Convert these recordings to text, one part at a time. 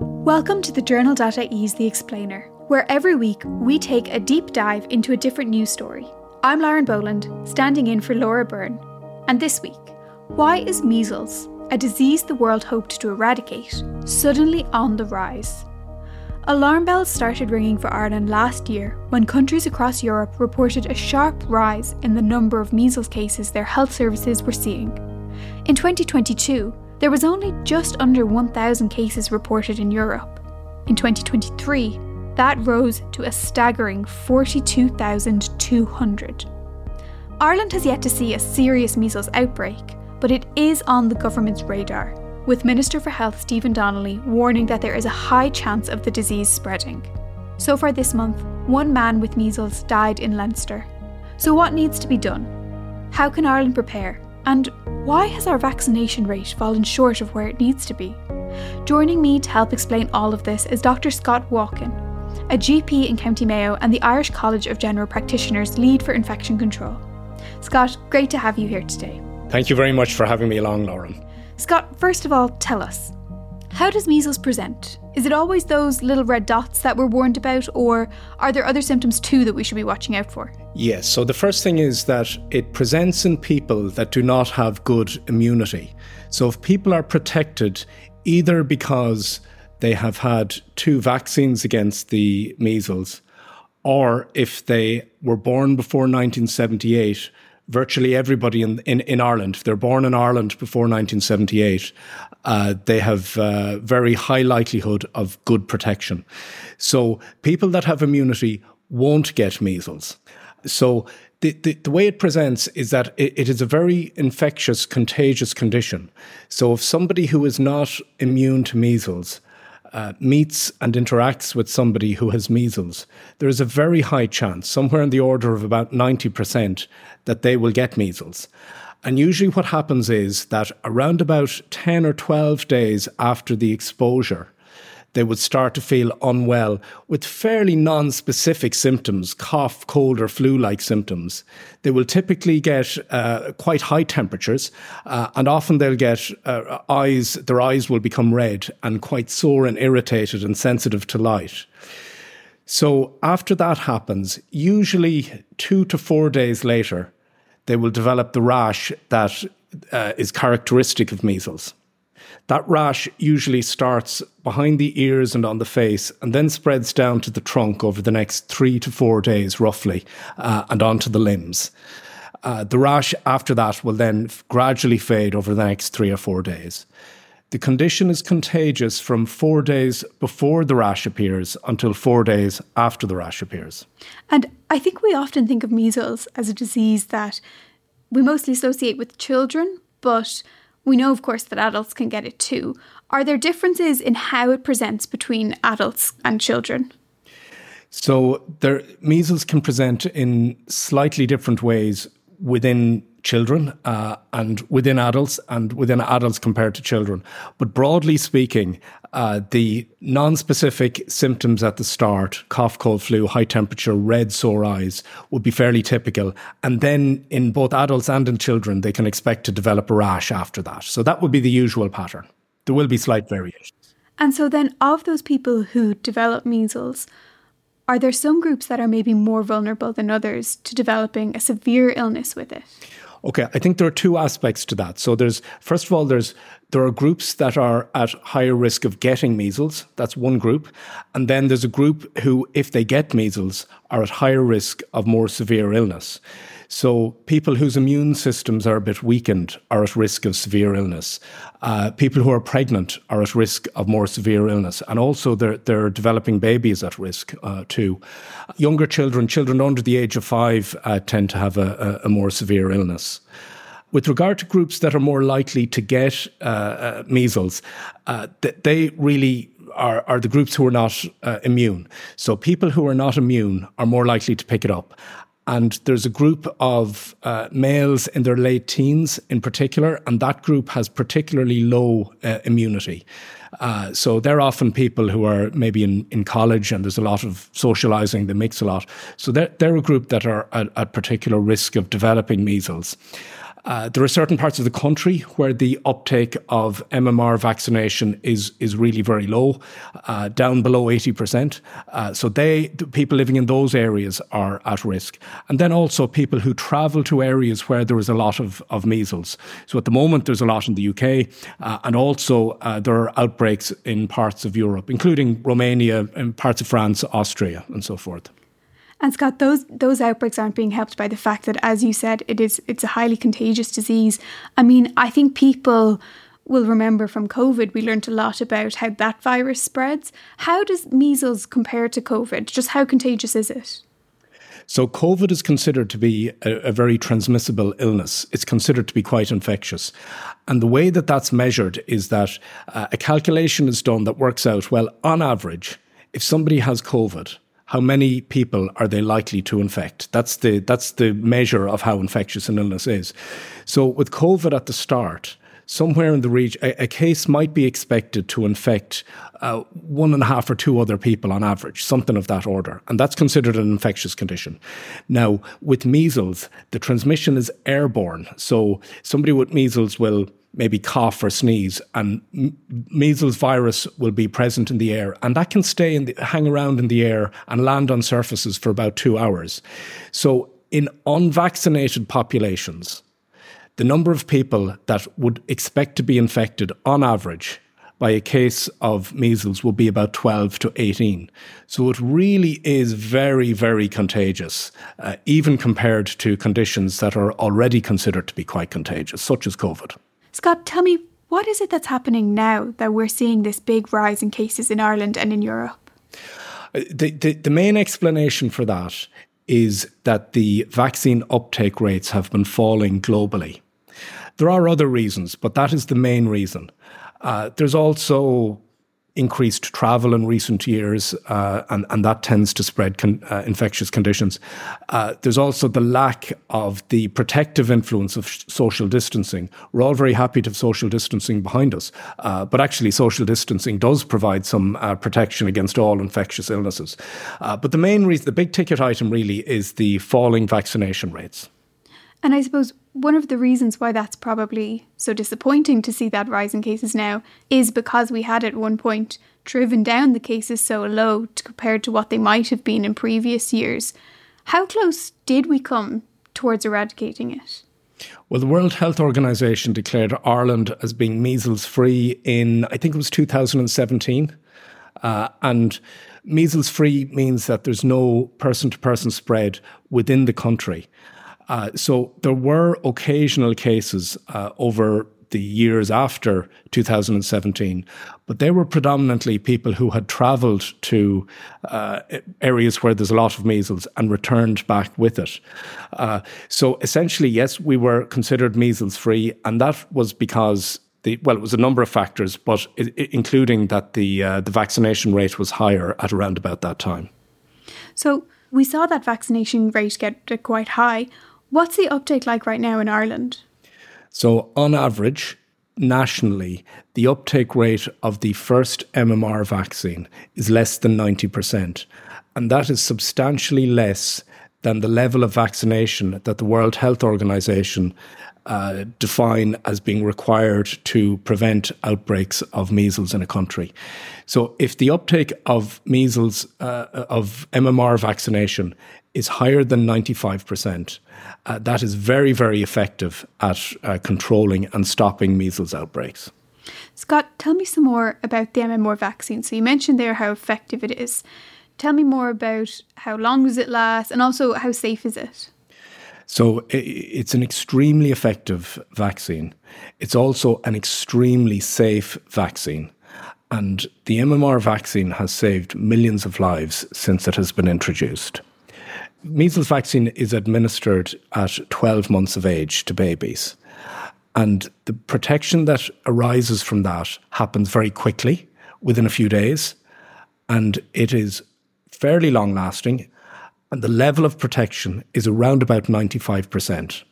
Welcome to the Journal.ie's The Explainer, where every week we take a deep dive into a different news story. I'm Lauren Boland, standing in for Laura Byrne. And this week, why is measles, a disease the world hoped to eradicate, suddenly on the rise? Alarm bells started ringing for Ireland last year when countries across Europe reported a sharp rise in the number of measles cases their health services were seeing. In 2022, there was only just under 1,000 cases reported in Europe. In 2023, that rose to a staggering 42,200. Ireland has yet to see a serious measles outbreak, but it is on the government's radar, with Minister for Health Stephen Donnelly warning that there is a high chance of the disease spreading. So far this month, one man with measles died in Leinster. So, what needs to be done? How can Ireland prepare? And why has our vaccination rate fallen short of where it needs to be? Joining me to help explain all of this is Dr. Scott Walkin, a GP in County Mayo and the Irish College of General Practitioners lead for infection control. Scott, great to have you here today. Thank you very much for having me along, Lauren. Scott, first of all, tell us how does measles present? Is it always those little red dots that we're warned about, or are there other symptoms too that we should be watching out for? Yes, so the first thing is that it presents in people that do not have good immunity. So if people are protected either because they have had two vaccines against the measles, or if they were born before 1978 virtually everybody in, in, in Ireland, if they're born in Ireland before 1978, uh, they have uh, very high likelihood of good protection. So people that have immunity won't get measles. So the, the, the, way it presents is that it, it is a very infectious, contagious condition. So if somebody who is not immune to measles uh, meets and interacts with somebody who has measles, there is a very high chance, somewhere in the order of about 90%, that they will get measles. And usually, what happens is that around about 10 or 12 days after the exposure, they would start to feel unwell with fairly non specific symptoms, cough, cold, or flu like symptoms. They will typically get uh, quite high temperatures, uh, and often they'll get uh, eyes, their eyes will become red and quite sore and irritated and sensitive to light. So, after that happens, usually two to four days later, they will develop the rash that uh, is characteristic of measles. That rash usually starts behind the ears and on the face, and then spreads down to the trunk over the next three to four days, roughly, uh, and onto the limbs. Uh, the rash after that will then gradually fade over the next three or four days. The condition is contagious from four days before the rash appears until four days after the rash appears. And I think we often think of measles as a disease that we mostly associate with children, but we know, of course, that adults can get it too. Are there differences in how it presents between adults and children? So, there, measles can present in slightly different ways within children uh, and within adults and within adults compared to children. But broadly speaking, uh, the non-specific symptoms at the start, cough, cold, flu, high temperature, red, sore eyes, would be fairly typical. And then in both adults and in children, they can expect to develop a rash after that. So that would be the usual pattern. There will be slight variations. And so then of those people who develop measles, are there some groups that are maybe more vulnerable than others to developing a severe illness with it? Okay, I think there are two aspects to that. So there's first of all there's there are groups that are at higher risk of getting measles. That's one group. And then there's a group who if they get measles are at higher risk of more severe illness. So people whose immune systems are a bit weakened are at risk of severe illness. Uh, people who are pregnant are at risk of more severe illness, and also they're, they're developing babies at risk uh, too. Younger children, children under the age of five, uh, tend to have a, a, more severe illness. With regard to groups that are more likely to get uh, uh, measles, uh, they really are, are, the groups who are not uh, immune. So people who are not immune are more likely to pick it up. And there's a group of uh, males in their late teens in particular, and that group has particularly low uh, immunity. Uh, so they're often people who are maybe in, in college and there's a lot of socializing, they mix a lot. So they're, they're a group that are at, at particular risk of developing measles. Uh, there are certain parts of the country where the uptake of MMR vaccination is is really very low, uh, down below 80%. Uh, so they, the people living in those areas are at risk. And then also people who travel to areas where there is a lot of, of measles. So at the moment, there's a lot in the UK, uh, and also uh, there are outbreaks in parts of Europe, including Romania and parts of France, Austria, and so forth. And Scott, those those outbreaks aren't being helped by the fact that, as you said, it is it's a highly contagious disease. I mean, I think people will remember from COVID, we learned a lot about how that virus spreads. How does measles compare to COVID? Just how contagious is it? So, COVID is considered to be a, a, very transmissible illness. It's considered to be quite infectious. And the way that that's measured is that uh, a calculation is done that works out well, on average, if somebody has COVID, how many people are they likely to infect? That's the that's the measure of how infectious an illness is. So with COVID at the start, somewhere in the region, a, a case might be expected to infect uh, one and a half or two other people on average, something of that order. And that's considered an infectious condition. Now, with measles, the transmission is airborne. So somebody with measles will maybe cough or sneeze, and measles virus will be present in the air, and that can stay the, hang around in the air and land on surfaces for about two hours. So, in unvaccinated populations, the number of people that would expect to be infected on average by a case of measles will be about 12 to 18. So it really is very, very contagious, uh, even compared to conditions that are already considered to be quite contagious, such as COVID. Scott, tell me, what is it that's happening now that we're seeing this big rise in cases in Ireland and in Europe? Uh, the, the, the main explanation for that is that the vaccine uptake rates have been falling globally. There are other reasons, but that is the main reason. Uh, there's also increased travel in recent years, uh, and, and that tends to spread con- uh, infectious conditions. Uh, there's also the lack of the protective influence of sh- social distancing. We're all very happy to have social distancing behind us, uh, but actually, social distancing does provide some uh, protection against all infectious illnesses. Uh, but the main reason, the big ticket item really, is the falling vaccination rates. And I suppose one of the reasons why that's probably so disappointing to see that rise in cases now is because we had at one point driven down the cases so low compared to what they might have been in previous years. How close did we come towards eradicating it? Well, the World Health Organization declared Ireland as being measles free in, I think it was 2017. Uh, and measles free means that there's no person to person spread within the country. Uh, so there were occasional cases uh, over the years after 2017, but they were predominantly people who had travelled to uh, areas where there's a lot of measles and returned back with it. Uh, so essentially, yes, we were considered measles free, and that was because the, well, it was a number of factors, but it, it, including that the uh, the vaccination rate was higher at around about that time. So we saw that vaccination rate get quite high. What's the uptake like right now in Ireland? So, on average, nationally, the uptake rate of the first MMR vaccine is less than 90%. And that is substantially less than the level of vaccination that the World Health Organization uh, define as being required to prevent outbreaks of measles in a country. So, if the uptake of measles, uh, of MMR vaccination is higher than 95%, uh, that is very, very effective at uh, controlling and stopping measles outbreaks. Scott, tell me some more about the MMR vaccine. So, you mentioned there how effective it is. Tell me more about how long does it last and also how safe is it? So it's an extremely effective vaccine. It's also an extremely safe vaccine. And the MMR vaccine has saved millions of lives since it has been introduced. Measles vaccine is administered at 12 months of age to babies. And the protection that arises from that happens very quickly, within a few days. And it is fairly long lasting and the level of protection is around about 95%.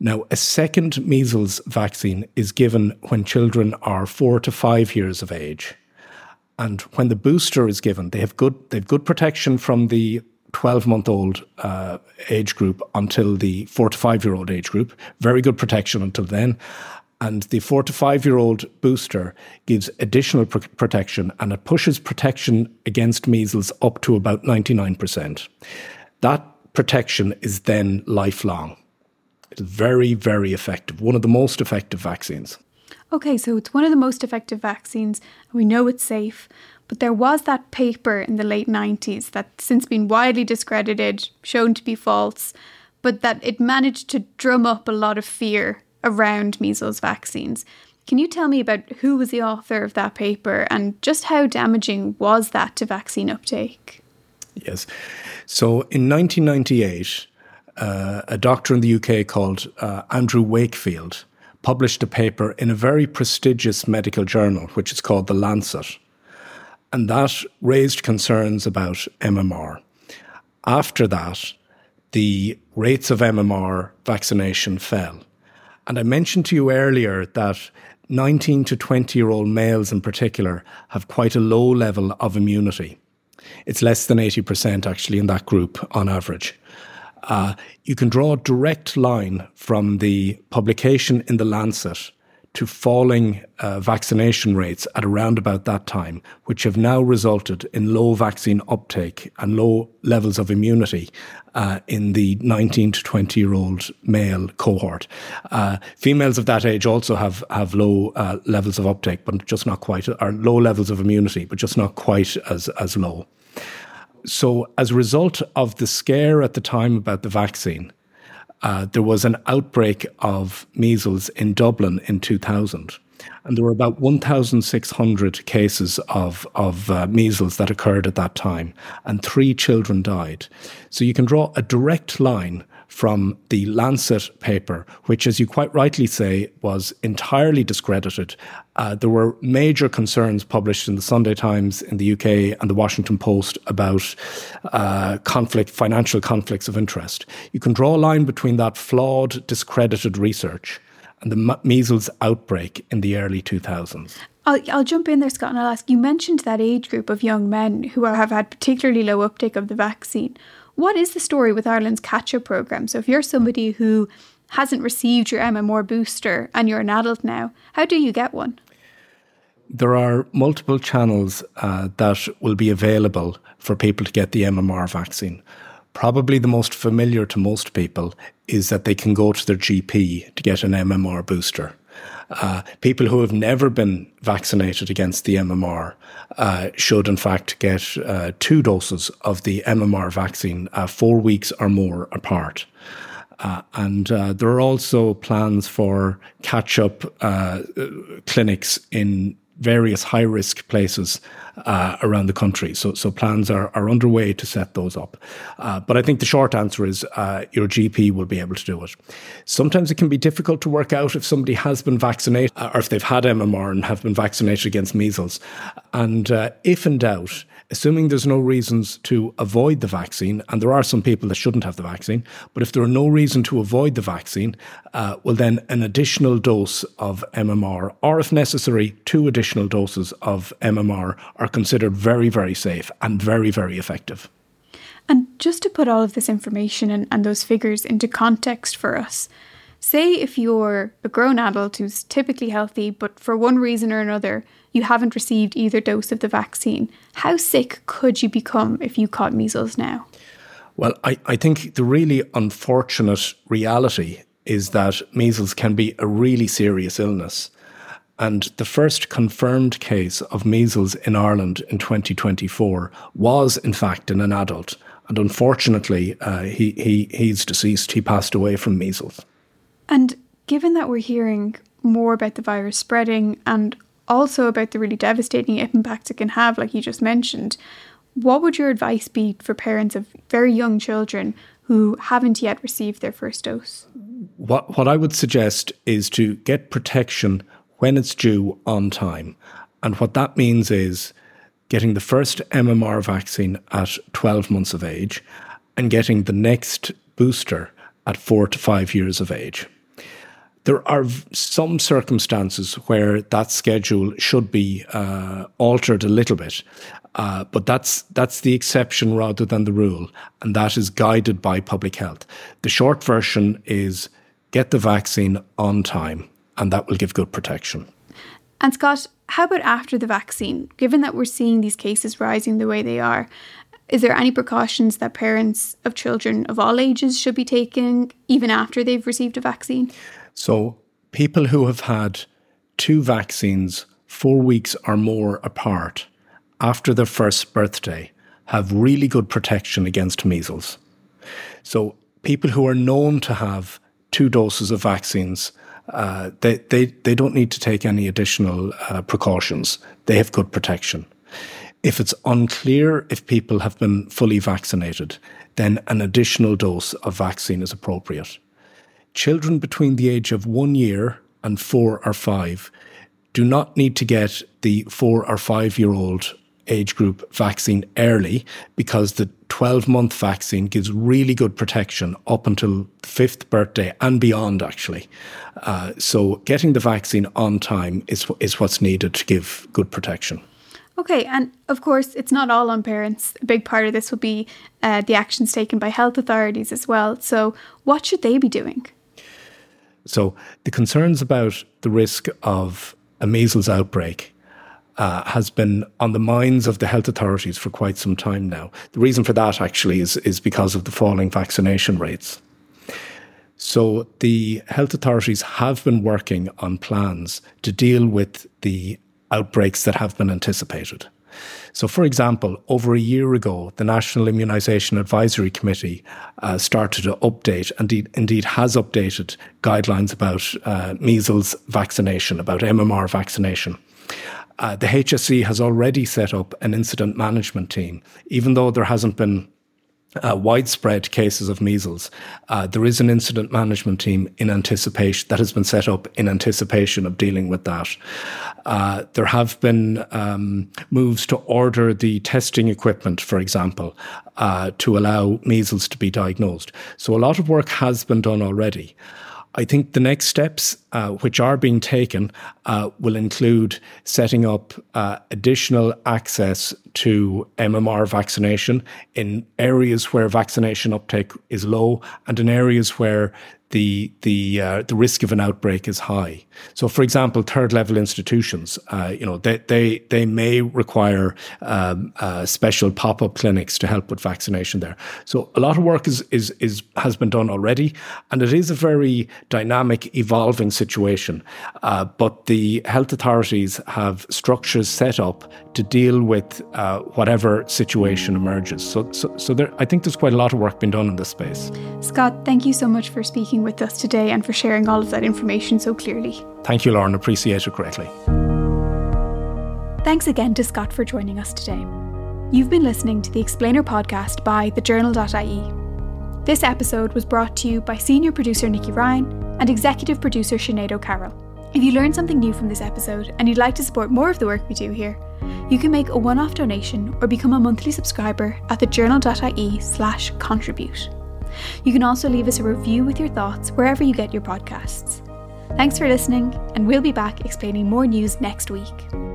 Now, a second measles vaccine is given when children are four to five years of age. And when the booster is given, they have good, they have good protection from the 12 month old uh, age group until the four to five year old age group. Very good protection until then. And the four to five year old booster gives additional pr- protection and it pushes protection against measles up to about 99%. That protection is then lifelong. It's very, very effective, one of the most effective vaccines. Okay, so it's one of the most effective vaccines, we know it's safe. But there was that paper in the late 90s that's since been widely discredited, shown to be false, but that it managed to drum up a lot of fear around measles vaccines. Can you tell me about who was the author of that paper and just how damaging was that to vaccine uptake? Yes. So in 1998, uh, a doctor in the UK called uh, Andrew Wakefield published a paper in a very prestigious medical journal, which is called The Lancet. And that raised concerns about MMR. After that, the rates of MMR vaccination fell. And I mentioned to you earlier that 19 to 20 year old males in particular have quite a low level of immunity. It's less than 80% actually in that group on average. Uh, you can draw a direct line from the publication in the Lancet to falling uh, vaccination rates at around about that time, which have now resulted in low vaccine uptake and low levels of immunity uh, in the 19 to 20 year old male cohort. Uh, females of that age also have, have low uh, levels of uptake, but just not quite, or low levels of immunity, but just not quite as, as low. So, as a result of the scare at the time about the vaccine, uh, there was an outbreak of measles in Dublin in 2000. And there were about 1,600 cases of, of uh, measles that occurred at that time, and three children died. So you can draw a direct line from the Lancet paper, which, as you quite rightly say, was entirely discredited. Uh, there were major concerns published in the Sunday Times in the UK and the Washington Post about uh, conflict, financial conflicts of interest. You can draw a line between that flawed, discredited research and the measles outbreak in the early 2000s. I'll, I'll jump in there, Scott, and I'll ask you mentioned that age group of young men who have had particularly low uptake of the vaccine. What is the story with Ireland's catch up programme? So, if you're somebody who hasn't received your MMR booster and you're an adult now, how do you get one? There are multiple channels uh, that will be available for people to get the MMR vaccine. Probably the most familiar to most people is that they can go to their GP to get an MMR booster. Uh, people who have never been vaccinated against the MMR uh, should, in fact, get uh, two doses of the MMR vaccine uh, four weeks or more apart. Uh, and uh, there are also plans for catch up clinics in various high risk places uh, around the country. So, so plans are, are underway to set those up. Uh, but I think the short answer is uh, your GP will be able to do it. Sometimes it can be difficult to work out if somebody has been vaccinated uh, or if they've had MMR and have been vaccinated against measles. And uh, if in doubt, assuming there's no reasons to avoid the vaccine, and there are some people that shouldn't have the vaccine, but if there are no reason to avoid the vaccine, uh, well, then an additional dose of MMR, or if necessary, two additional doses of MMR are considered very, very safe and very, very effective. And just to put all of this information and, and those figures into context for us, say if you're a grown adult who's typically healthy, but for one reason or another, you haven't received either dose of the vaccine. How sick could you become if you caught measles now? Well, I, I think the really unfortunate reality is that measles can be a really serious illness. And the first confirmed case of measles in Ireland in 2024 was, in fact, in an adult. And unfortunately, uh, he, he, he's deceased. He passed away from measles. And given that we're hearing more about the virus spreading and also about the really devastating impacts it can have, like you just mentioned. What would your advice be for parents of very young children who haven't yet received their first dose? What, what I would suggest is to get protection when it's due on time. And what that means is getting the first MMR vaccine at 12 months of age and getting the next booster at four to five years of age. There are some circumstances where that schedule should be uh, altered a little bit, uh, but that's that's the exception rather than the rule, and that is guided by public health. The short version is get the vaccine on time, and that will give good protection. And Scott, how about after the vaccine? Given that we're seeing these cases rising the way they are, is there any precautions that parents of children of all ages should be taking even after they've received a vaccine? So, people who have had two vaccines four weeks or more apart after their first birthday have really good protection against measles. So, people who are known to have two doses of vaccines, uh, they, they, they don't need to take any additional uh, precautions. They have good protection. If it's unclear if people have been fully vaccinated, then an additional dose of vaccine is appropriate. Children between the age of one year and four or five do not need to get the four or five year old age group vaccine early because the 12 month vaccine gives really good protection up until the fifth birthday and beyond, actually. Uh, so, getting the vaccine on time is, is what's needed to give good protection. Okay, and of course, it's not all on parents. A big part of this will be uh, the actions taken by health authorities as well. So, what should they be doing? So, the concerns about the risk of a measles outbreak uh, has been on the minds of the health authorities for quite some time now. The reason for that actually is, is because of the falling vaccination rates. So, the health authorities have been working on plans to deal with the outbreaks that have been anticipated. So, for example, over a year ago, the National Immunisation Advisory Committee uh, started to update, indeed, indeed has updated guidelines about uh, measles vaccination, about MMR vaccination. Uh, the HSE has already set up an incident management team, even though there hasn't been uh, widespread cases of measles, uh, there is an incident management team in anticipation that has been set up in anticipation of dealing with that. Uh, there have been um, moves to order the testing equipment, for example, uh, to allow measles to be diagnosed. So a lot of work has been done already. I think the next steps, uh, which are being taken, uh, will include setting up uh, additional access to MMR vaccination in areas where vaccination uptake is low and in areas where the the uh, the risk of an outbreak is high. So, for example, third level institutions, uh, you know, they they they may require um, uh, special pop up clinics to help with vaccination there. So, a lot of work is is is has been done already, and it is a very dynamic, evolving situation. Uh, but the health authorities have structures set up to deal with uh, whatever situation emerges. So, so so there, I think there's quite a lot of work being done in this space. Scott, thank you so much for speaking speaking with us today and for sharing all of that information so clearly. Thank you, Lauren. Appreciate it greatly. Thanks again to Scott for joining us today. You've been listening to the Explainer podcast by thejournal.ie. This episode was brought to you by senior producer Nikki Ryan and executive producer Sinead O'Carroll. If you learned something new from this episode and you'd like to support more of the work we do here, you can make a one-off donation or become a monthly subscriber at thejournal.ie slash contribute. You can also leave us a review with your thoughts wherever you get your podcasts. Thanks for listening, and we'll be back explaining more news next week.